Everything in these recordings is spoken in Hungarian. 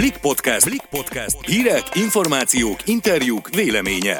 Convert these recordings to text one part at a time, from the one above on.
Blik Podcast. Blik Podcast. Hírek, információk, interjúk, véleménye.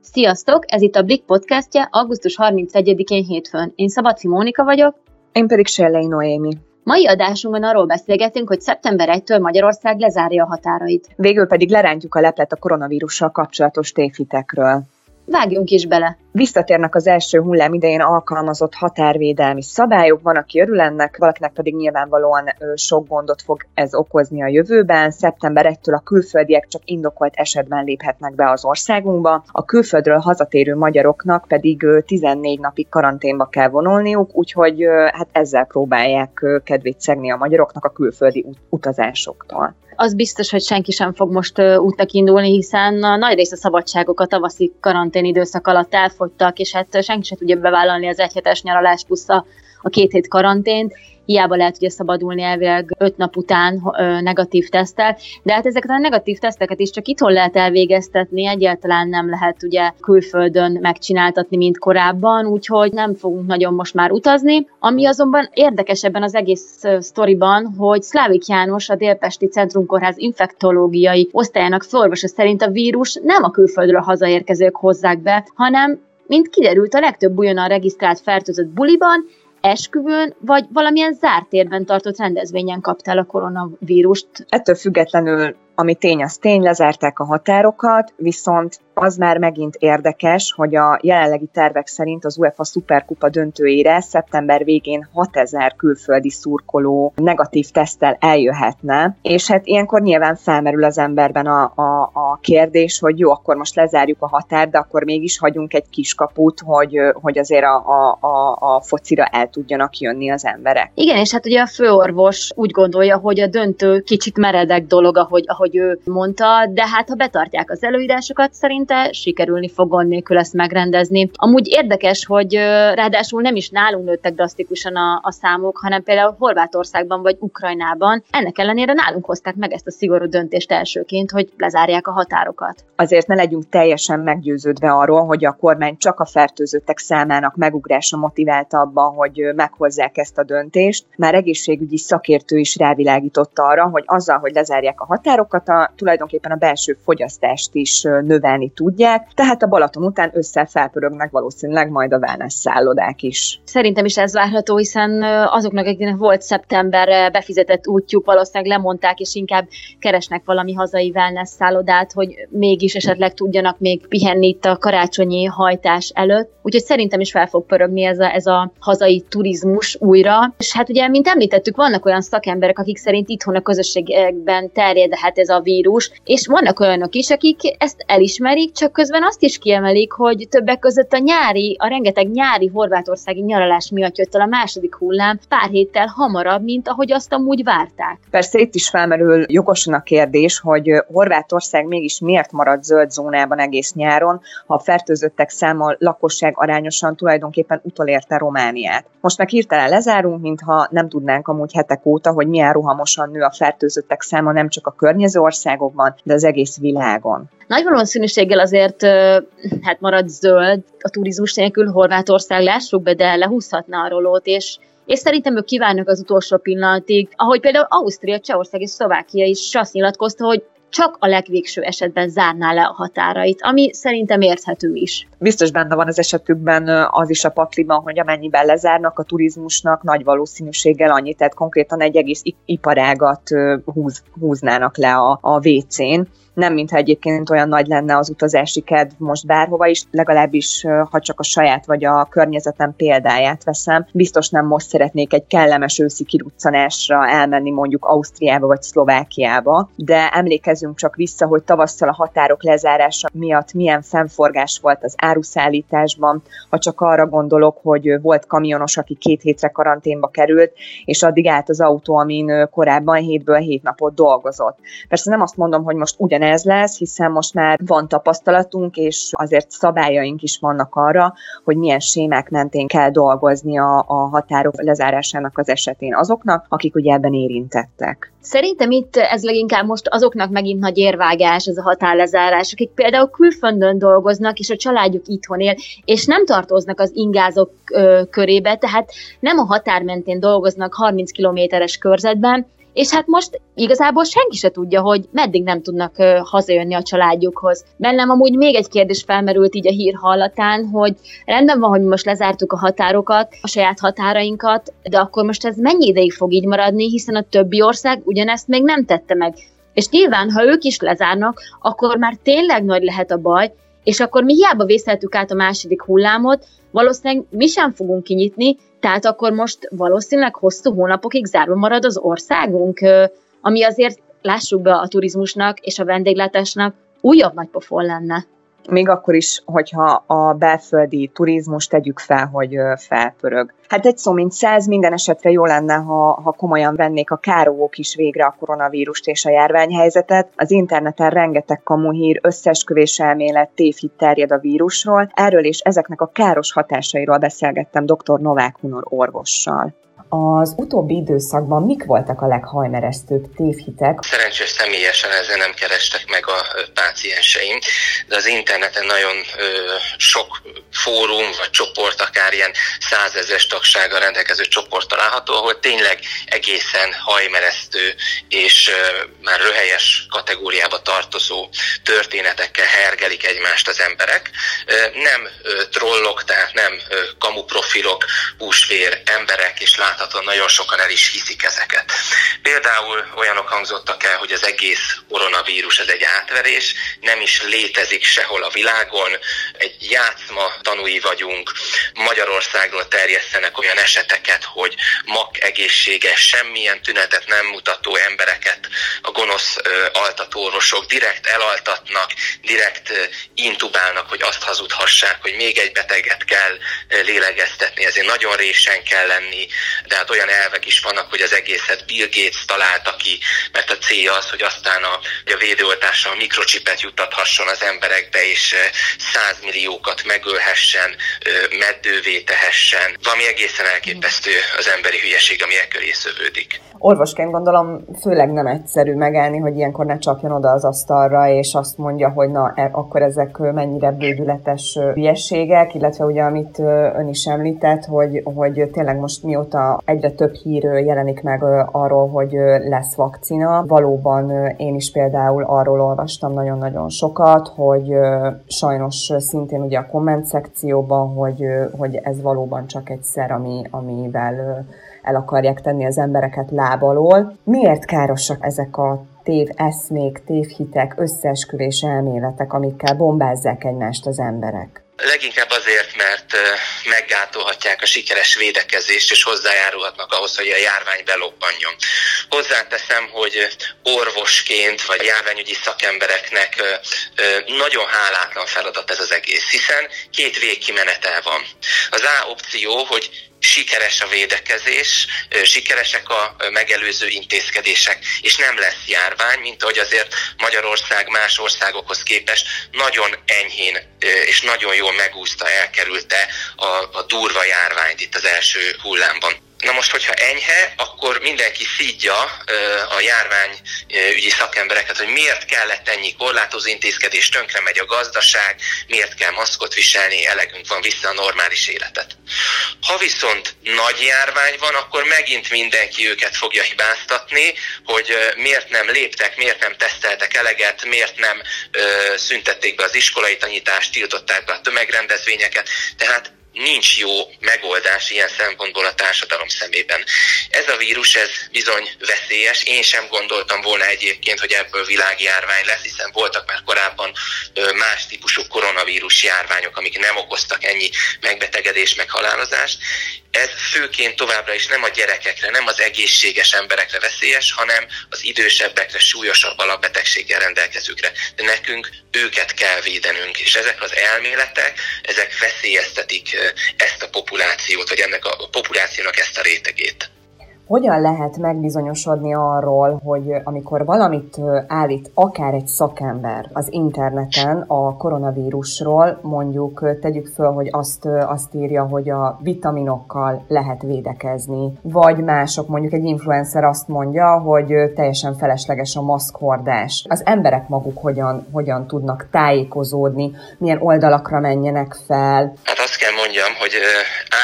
Sziasztok! Ez itt a Blik podcastja augusztus 31-én hétfőn. Én Szabadfi Mónika vagyok. Én pedig Sellei Noémi. Mai adásunkban arról beszélgetünk, hogy szeptember 1-től Magyarország lezárja a határait. Végül pedig lerántjuk a leplet a koronavírussal kapcsolatos tévhitekről. Vágjunk is bele! Visszatérnek az első hullám idején alkalmazott határvédelmi szabályok, van, aki örül ennek, valakinek pedig nyilvánvalóan sok gondot fog ez okozni a jövőben. Szeptember 1-től a külföldiek csak indokolt esetben léphetnek be az országunkba, a külföldről hazatérő magyaroknak pedig 14 napig karanténba kell vonulniuk, úgyhogy hát ezzel próbálják kedvét szegni a magyaroknak a külföldi utazásoktól az biztos, hogy senki sem fog most útnak indulni, hiszen a nagy rész a szabadságok a tavaszi karantén időszak alatt elfogytak, és hát senki sem tudja bevállalni az egyhetes nyaralást plusz a, a két hét karantént, hiába lehet ugye szabadulni elvileg öt nap után ö, negatív tesztel, de hát ezeket a negatív teszteket is csak itthon lehet elvégeztetni, egyáltalán nem lehet ugye külföldön megcsináltatni, mint korábban, úgyhogy nem fogunk nagyon most már utazni. Ami azonban érdekes ebben az egész sztoriban, hogy Szlávik János, a Délpesti Centrumkórház infektológiai osztályának főorvosa szerint a vírus nem a külföldről hazaérkezők hozzák be, hanem mint kiderült, a legtöbb újonnan regisztrált fertőzött buliban esküvőn, vagy valamilyen zárt térben tartott rendezvényen kaptál a koronavírust? Ettől függetlenül ami tény, az tény, lezárták a határokat, viszont az már megint érdekes, hogy a jelenlegi tervek szerint az UEFA Superkupa döntőjére szeptember végén 6000 külföldi szurkoló negatív tesztel eljöhetne, és hát ilyenkor nyilván felmerül az emberben a, a, a kérdés, hogy jó, akkor most lezárjuk a határt, de akkor mégis hagyunk egy kiskaput, hogy, hogy azért a, a, a, a focira el tudjanak jönni az emberek. Igen, és hát ugye a főorvos úgy gondolja, hogy a döntő kicsit meredek dolog, ahogy, ahogy ahogy ő mondta, de hát ha betartják az előírásokat, szerinte sikerülni fog nélkül ezt megrendezni. Amúgy érdekes, hogy ráadásul nem is nálunk nőttek drasztikusan a, a számok, hanem például Horvátországban vagy Ukrajnában. Ennek ellenére nálunk hozták meg ezt a szigorú döntést elsőként, hogy lezárják a határokat. Azért ne legyünk teljesen meggyőződve arról, hogy a kormány csak a fertőzöttek számának megugrása motiválta abban, hogy meghozzák ezt a döntést. Már egészségügyi szakértő is rávilágította arra, hogy azzal, hogy lezárják a határokat, árakat a, tulajdonképpen a belső fogyasztást is növelni tudják, tehát a Balaton után össze felpörögnek valószínűleg majd a wellness szállodák is. Szerintem is ez várható, hiszen azoknak, akiknek volt szeptemberre befizetett útjuk, valószínűleg lemondták, és inkább keresnek valami hazai wellness szállodát, hogy mégis esetleg tudjanak még pihenni itt a karácsonyi hajtás előtt. Úgyhogy szerintem is fel fog pörögni ez a, ez a hazai turizmus újra. És hát ugye, mint említettük, vannak olyan szakemberek, akik szerint itthon a közösségekben terjedhet ez a vírus, és vannak olyanok is, akik ezt elismerik, csak közben azt is kiemelik, hogy többek között a nyári, a rengeteg nyári horvátországi nyaralás miatt jött el a második hullám pár héttel hamarabb, mint ahogy azt amúgy várták. Persze itt is felmerül jogosan a kérdés, hogy Horvátország mégis miért marad zöld zónában egész nyáron, ha a fertőzöttek száma lakosság arányosan tulajdonképpen utolérte Romániát. Most meg hirtelen lezárunk, mintha nem tudnánk amúgy hetek óta, hogy milyen rohamosan nő a fertőzöttek száma nem csak a környezet, környező országokban, de az egész világon. Nagy valószínűséggel azért hát marad zöld a turizmus nélkül Horvátország, lássuk be, de lehúzhatna a rolót, és és szerintem ők kívánnak az utolsó pillanatig, ahogy például Ausztria, Csehország és Szlovákia is azt nyilatkozta, hogy csak a legvégső esetben zárná le a határait, ami szerintem érthető is. Biztos benne van az esetükben az is a pakliban, hogy amennyiben lezárnak a turizmusnak, nagy valószínűséggel annyit, tehát konkrétan egy egész iparágat húz, húznának le a, a WC-n nem mintha egyébként olyan nagy lenne az utazási kedv most bárhova is, legalábbis ha csak a saját vagy a környezetem példáját veszem, biztos nem most szeretnék egy kellemes őszi kiruccanásra elmenni mondjuk Ausztriába vagy Szlovákiába, de emlékezünk csak vissza, hogy tavasszal a határok lezárása miatt milyen fennforgás volt az áruszállításban, ha csak arra gondolok, hogy volt kamionos, aki két hétre karanténba került, és addig állt az autó, amin korábban hétből hét napot dolgozott. Persze nem azt mondom, hogy most ugyan ugyanez lesz, hiszen most már van tapasztalatunk, és azért szabályaink is vannak arra, hogy milyen sémák mentén kell dolgozni a, a határok lezárásának az esetén azoknak, akik ugye ebben érintettek. Szerintem itt ez leginkább most azoknak megint nagy érvágás ez a határlezárás, akik például külföldön dolgoznak, és a családjuk itthon él, és nem tartoznak az ingázók ö, körébe, tehát nem a határ mentén dolgoznak 30 kilométeres körzetben, és hát most igazából senki se tudja, hogy meddig nem tudnak hazajönni a családjukhoz. Bennem amúgy még egy kérdés felmerült így a hír hallatán, hogy rendben van, hogy most lezártuk a határokat, a saját határainkat, de akkor most ez mennyi ideig fog így maradni, hiszen a többi ország ugyanezt még nem tette meg. És nyilván, ha ők is lezárnak, akkor már tényleg nagy lehet a baj, és akkor mi hiába vészeltük át a második hullámot, valószínűleg mi sem fogunk kinyitni, tehát akkor most valószínűleg hosszú hónapokig zárva marad az országunk, ami azért lássuk be a turizmusnak és a vendéglátásnak újabb nagy pofon lenne még akkor is, hogyha a belföldi turizmus tegyük fel, hogy felpörög. Hát egy szó mint száz, minden esetre jó lenne, ha, ha komolyan vennék a kárók is végre a koronavírust és a járványhelyzetet. Az interneten rengeteg kamuhír, összesküvés elmélet, tévhit terjed a vírusról. Erről és ezeknek a káros hatásairól beszélgettem dr. Novák Hunor orvossal. Az utóbbi időszakban mik voltak a leghajmeresztőbb tévhitek? Szerencsés személyesen ezzel nem kerestek meg a pácienseim, de az interneten nagyon ö, sok fórum vagy csoport, akár ilyen százezes tagsága rendelkező csoport található, ahol tényleg egészen hajmeresztő és ö, már röhelyes kategóriába tartozó történetekkel hergelik egymást az emberek. Ö, nem ö, trollok, tehát nem ö, kamuprofilok, húsvér emberek és lát láthatóan nagyon sokan el is hiszik ezeket. Például olyanok hangzottak el, hogy az egész koronavírus ez egy átverés, nem is létezik sehol a világon, egy játszma tanúi vagyunk, Magyarországról terjesztenek olyan eseteket, hogy mak egészséges, semmilyen tünetet nem mutató embereket a gonosz altatóorvosok direkt elaltatnak, direkt intubálnak, hogy azt hazudhassák, hogy még egy beteget kell lélegeztetni, ezért nagyon résen kell lenni, de hát olyan elvek is vannak, hogy az egészet Bill Gates találta ki, mert a célja az, hogy aztán a, a védőoltással mikrocsipet juttathasson az emberekbe, és százmilliókat megölhessen, meddővé tehessen. Valami egészen elképesztő az emberi hülyeség, ami e köré szövődik orvosként gondolom főleg nem egyszerű megállni, hogy ilyenkor ne csapjon oda az asztalra, és azt mondja, hogy na, e, akkor ezek mennyire bődületes hülyeségek, illetve ugye amit ön is említett, hogy, hogy tényleg most mióta egyre több hír jelenik meg arról, hogy lesz vakcina, valóban én is például arról olvastam nagyon-nagyon sokat, hogy sajnos szintén ugye a komment szekcióban, hogy, hogy ez valóban csak egy szer, ami, amivel el akarják tenni az embereket lábalól. Miért károsak ezek a tév eszmék, tévhitek, összeesküvés elméletek, amikkel bombázzák egymást az emberek? Leginkább azért, mert meggátolhatják a sikeres védekezést, és hozzájárulhatnak ahhoz, hogy a járvány belobbanjon. Hozzáteszem, hogy orvosként vagy járványügyi szakembereknek nagyon hálátlan feladat ez az egész, hiszen két végkimenetel van. Az A opció, hogy sikeres a védekezés, sikeresek a megelőző intézkedések, és nem lesz járvány, mint ahogy azért Magyarország más országokhoz képest nagyon enyhén és nagyon jól megúszta, elkerülte a, a durva járványt itt az első hullámban. Na most, hogyha enyhe, akkor mindenki szídja a járványügyi szakembereket, hogy miért kellett ennyi korlátozó intézkedés, tönkre megy a gazdaság, miért kell maszkot viselni, elegünk van vissza a normális életet. Ha viszont nagy járvány van, akkor megint mindenki őket fogja hibáztatni, hogy miért nem léptek, miért nem teszteltek eleget, miért nem szüntették be az iskolai tanítást, tiltották be a tömegrendezvényeket. Tehát nincs jó megoldás ilyen szempontból a társadalom szemében. Ez a vírus, ez bizony veszélyes. Én sem gondoltam volna egyébként, hogy ebből világjárvány lesz, hiszen voltak már korábban más típusú koronavírus járványok, amik nem okoztak ennyi megbetegedés, meghalálozást. Ez főként továbbra is nem a gyerekekre, nem az egészséges emberekre veszélyes, hanem az idősebbekre, súlyosabb alapbetegséggel rendelkezőkre. De nekünk őket kell védenünk, és ezek az elméletek, ezek veszélyeztetik ezt a populációt, vagy ennek a populációnak ezt a rétegét. Hogyan lehet megbizonyosodni arról, hogy amikor valamit állít akár egy szakember az interneten a koronavírusról, mondjuk tegyük föl, hogy azt, azt írja, hogy a vitaminokkal lehet védekezni, vagy mások, mondjuk egy influencer azt mondja, hogy teljesen felesleges a maszkhordás. Az emberek maguk hogyan, hogyan tudnak tájékozódni, milyen oldalakra menjenek fel. Hát azt kell mondjam, hogy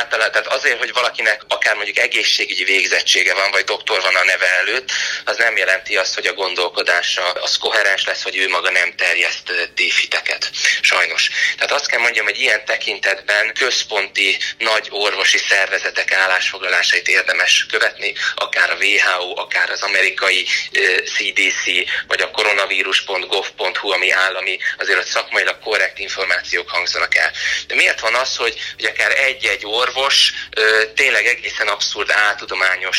általában, tehát azért, hogy valakinek akár mondjuk egészségügyi végzettsége van, vagy doktor van a neve előtt, az nem jelenti azt, hogy a gondolkodása az koherens lesz, hogy ő maga nem terjeszt tévhiteket. Sajnos. Tehát azt kell mondjam, hogy ilyen tekintetben központi nagy orvosi szervezetek állásfoglalásait érdemes követni, akár a WHO, akár az amerikai CDC, vagy a koronavírus.gov.hu, ami állami, azért ott szakmailag korrekt információk hangzanak el. De miért van az, hogy, hogy akár egy-egy orvos tényleg egészen abszurd áltudományos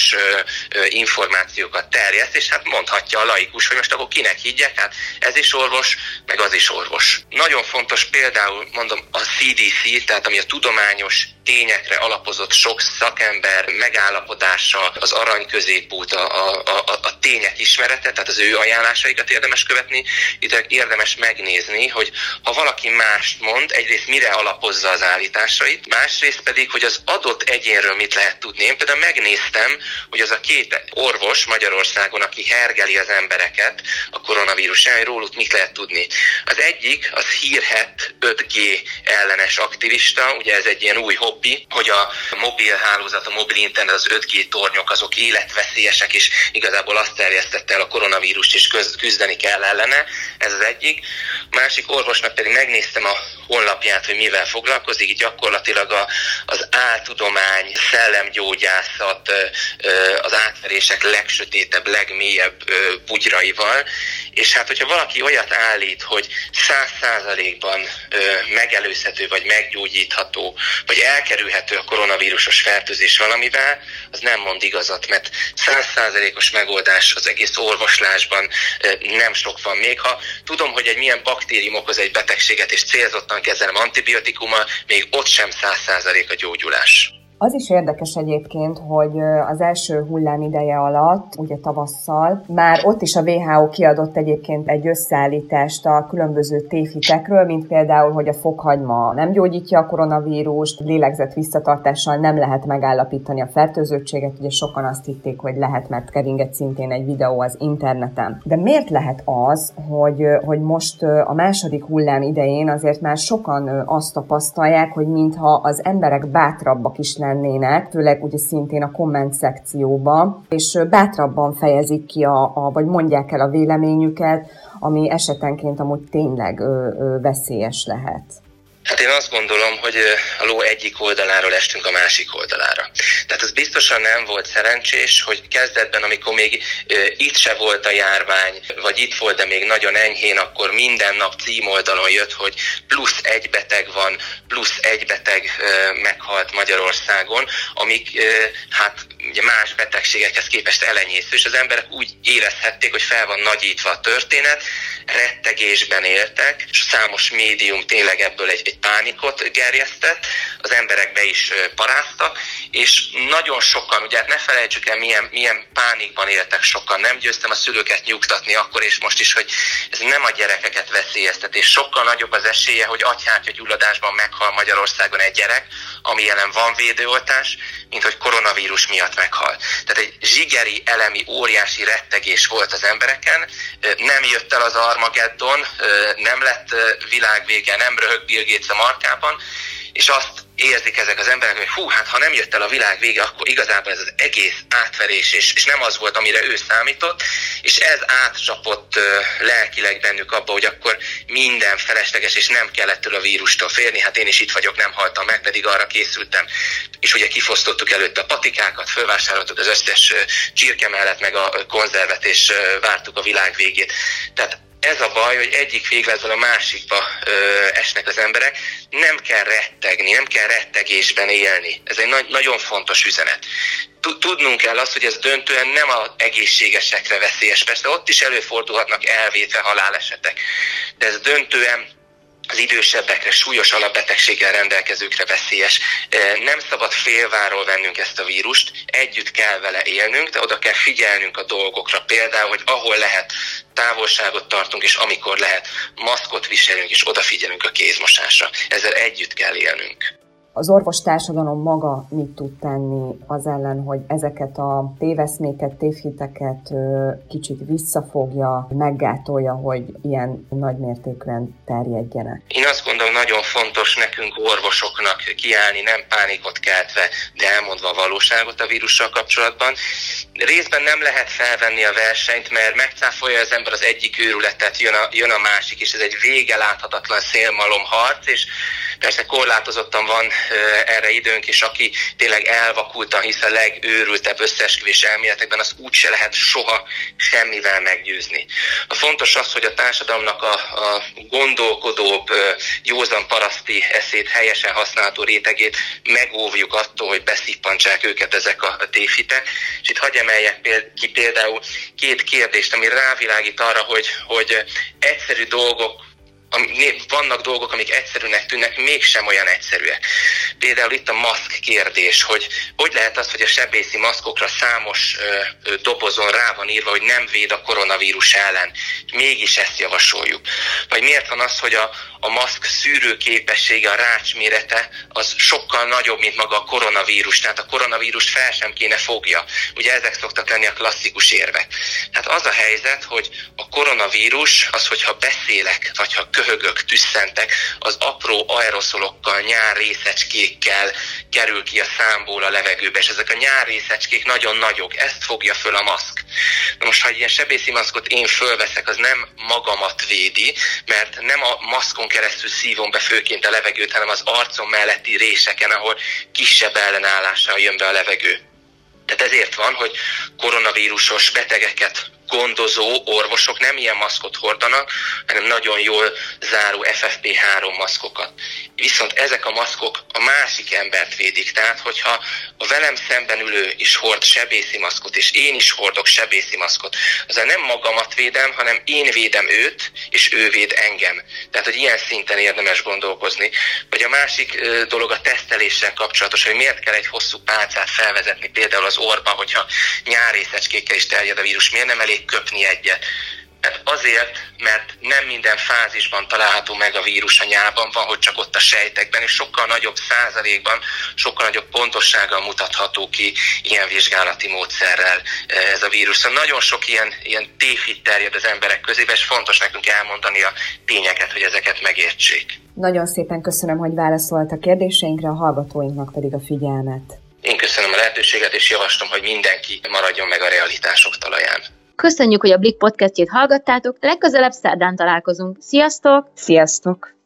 információkat terjeszt, és hát mondhatja a laikus, hogy most akkor kinek higgyek, hát ez is orvos, meg az is orvos. Nagyon fontos például, mondom, a CDC, tehát ami a tudományos tényekre alapozott sok szakember megállapodása, az arany középút, a, a, a, a tények ismerete, tehát az ő ajánlásaikat érdemes követni, itt érdemes megnézni, hogy ha valaki mást mond, egyrészt mire alapozza az állításait, másrészt pedig, hogy az adott egyénről mit lehet tudni. Én például megnéztem, hogy az a két orvos Magyarországon, aki hergeli az embereket a koronavírus ellen, róluk mit lehet tudni. Az egyik, az hírhet 5G ellenes aktivista, ugye ez egy ilyen új hobbi, hogy a mobil hálózat, a mobil internet, az 5G tornyok azok életveszélyesek, és igazából azt terjesztette el a koronavírust, és küzdeni kell ellene. Ez az egyik. Másik orvosnak pedig megnéztem a honlapját, hogy mivel foglalkozik, gyakorlatilag a, az áltudomány, szellemgyógyászat, az átverések legsötétebb, legmélyebb bugyraival, és hát, hogyha valaki olyat állít, hogy száz százalékban megelőzhető, vagy meggyógyítható, vagy elkerülhető a koronavírusos fertőzés valamivel, az nem mond igazat, mert száz százalékos megoldás az egész orvoslásban nem sok van. Még ha tudom, hogy egy milyen baktérium okoz egy betegséget, és célzottan kezelem antibiotikummal, még ott sem száz százalék a gyógyulás. Az is érdekes egyébként, hogy az első hullám ideje alatt, ugye tavasszal, már ott is a WHO kiadott egyébként egy összeállítást a különböző tévhitekről, mint például, hogy a fokhagyma nem gyógyítja a koronavírust, lélegzett visszatartással nem lehet megállapítani a fertőzöttséget, ugye sokan azt hitték, hogy lehet, mert keringett szintén egy videó az interneten. De miért lehet az, hogy, hogy most a második hullám idején azért már sokan azt tapasztalják, hogy mintha az emberek bátrabbak is lennének, lennének, főleg ugye szintén a komment szekcióba, és bátrabban fejezik ki, a, a, vagy mondják el a véleményüket, ami esetenként amúgy tényleg ö, ö, veszélyes lehet. Hát én azt gondolom, hogy a ló egyik oldaláról estünk a másik oldalára. Tehát ez biztosan nem volt szerencsés, hogy kezdetben, amikor még itt se volt a járvány, vagy itt volt, de még nagyon enyhén, akkor minden nap címoldalon jött, hogy plusz egy beteg van, plusz egy beteg meghalt Magyarországon, amik hát ugye más betegségekhez képest elenyésző, és az emberek úgy érezhették, hogy fel van nagyítva a történet, rettegésben éltek, és számos médium tényleg ebből egy, egy pánikot gerjesztett, az emberek be is paráztak, és nagyon sokan, ugye hát ne felejtsük el, milyen, milyen pánikban éltek sokan, nem győztem a szülőket nyugtatni akkor és most is, hogy ez nem a gyerekeket veszélyeztet, és sokkal nagyobb az esélye, hogy agyhártya gyulladásban meghal Magyarországon egy gyerek, ami jelen van védőoltás, mint hogy koronavírus miatt meghal. Tehát egy zsigeri, elemi, óriási rettegés volt az embereken, nem jött el az Armageddon, nem lett világvége, nem röhög Bill Gates a markában, és azt érzik ezek az emberek, hogy hú, hát ha nem jött el a világ vége, akkor igazából ez az egész átverés, és, és nem az volt, amire ő számított, és ez átcsapott uh, lelkileg bennük abba, hogy akkor minden felesleges, és nem kellett a vírustól félni, hát én is itt vagyok, nem haltam meg, pedig arra készültem. És ugye kifosztottuk előtte a patikákat, fölvásároltuk az összes csirke mellett meg a konzervet, és vártuk a világ végét. Tehát ez a baj, hogy egyik végletből a másikba ö, esnek az emberek. Nem kell rettegni, nem kell rettegésben élni. Ez egy na- nagyon fontos üzenet. Tudnunk kell azt, hogy ez döntően nem az egészségesekre veszélyes. Persze ott is előfordulhatnak elvétve halálesetek. De ez döntően az idősebbekre, súlyos alapbetegséggel rendelkezőkre veszélyes. Nem szabad félváról vennünk ezt a vírust, együtt kell vele élnünk, de oda kell figyelnünk a dolgokra. Például, hogy ahol lehet, távolságot tartunk, és amikor lehet, maszkot viselünk, és odafigyelünk a kézmosásra. Ezzel együtt kell élnünk. Az orvostársadalom maga mit tud tenni az ellen, hogy ezeket a téveszméket, tévhiteket kicsit visszafogja, meggátolja, hogy ilyen nagymértékűen terjedjenek? Én azt gondolom, nagyon fontos nekünk orvosoknak kiállni, nem pánikot keltve, de elmondva a valóságot a vírussal kapcsolatban. Részben nem lehet felvenni a versenyt, mert megcáfolja az ember az egyik őrületet, jön a, jön a másik, és ez egy vége láthatatlan szélmalom harc, és persze korlátozottan van erre időnk, és aki tényleg elvakultan hisz a legőrültebb összeesküvés elméletekben, az úgyse lehet soha semmivel meggyőzni. A fontos az, hogy a társadalomnak a, a gondolkodóbb, józan paraszti eszét, helyesen használható rétegét megóvjuk attól, hogy beszippantsák őket ezek a tévhitek. És itt hagyj emeljek ki például két kérdést, ami rávilágít arra, hogy, hogy egyszerű dolgok vannak dolgok, amik egyszerűnek tűnnek, mégsem olyan egyszerűek. Például itt a maszk kérdés, hogy hogy lehet az, hogy a sebészi maszkokra számos dobozon rá van írva, hogy nem véd a koronavírus ellen. Mégis ezt javasoljuk. Vagy miért van az, hogy a, a maszk szűrő képessége, a rács mérete az sokkal nagyobb, mint maga a koronavírus, tehát a koronavírus fel sem kéne fogja. Ugye ezek szoktak lenni a klasszikus érvek. Tehát az a helyzet, hogy a koronavírus az, hogyha beszélek, vagy ha köhögök, tüsszentek, az apró aeroszolokkal, nyárrészecskékkel kerül ki a számból a levegőbe, és ezek a nyárrészecskék nagyon nagyok, ezt fogja föl a maszk. Na most, ha egy ilyen sebészi maszkot én fölveszek, az nem magamat védi, mert nem a maszkon keresztül szívom be főként a levegőt, hanem az arcom melletti réseken, ahol kisebb ellenállással jön be a levegő. Tehát ezért van, hogy koronavírusos betegeket gondozó orvosok nem ilyen maszkot hordanak, hanem nagyon jól záró FFP3 maszkokat. Viszont ezek a maszkok a másik embert védik. Tehát, hogyha a velem szemben ülő is hord sebészi maszkot, és én is hordok sebészi maszkot, azzal nem magamat védem, hanem én védem őt, és ő véd engem. Tehát, hogy ilyen szinten érdemes gondolkozni. Vagy a másik dolog a teszteléssel kapcsolatos, hogy miért kell egy hosszú pálcát felvezetni, például az orba, hogyha nyárészecskékkel is terjed a vírus, miért nem elég elég köpni egyet. Tehát azért, mert nem minden fázisban található meg a vírus a nyában, van, hogy csak ott a sejtekben, és sokkal nagyobb százalékban, sokkal nagyobb pontossággal mutatható ki ilyen vizsgálati módszerrel eh, ez a vírus. Szóval nagyon sok ilyen, ilyen tévhit terjed az emberek közébe, és fontos nekünk elmondani a tényeket, hogy ezeket megértsék. Nagyon szépen köszönöm, hogy válaszolt a kérdéseinkre, a hallgatóinknak pedig a figyelmet. Én köszönöm a lehetőséget, és javaslom, hogy mindenki maradjon meg a realitások talaján. Köszönjük, hogy a Blik podcastjét hallgattátok, legközelebb szerdán találkozunk. Sziasztok! Sziasztok!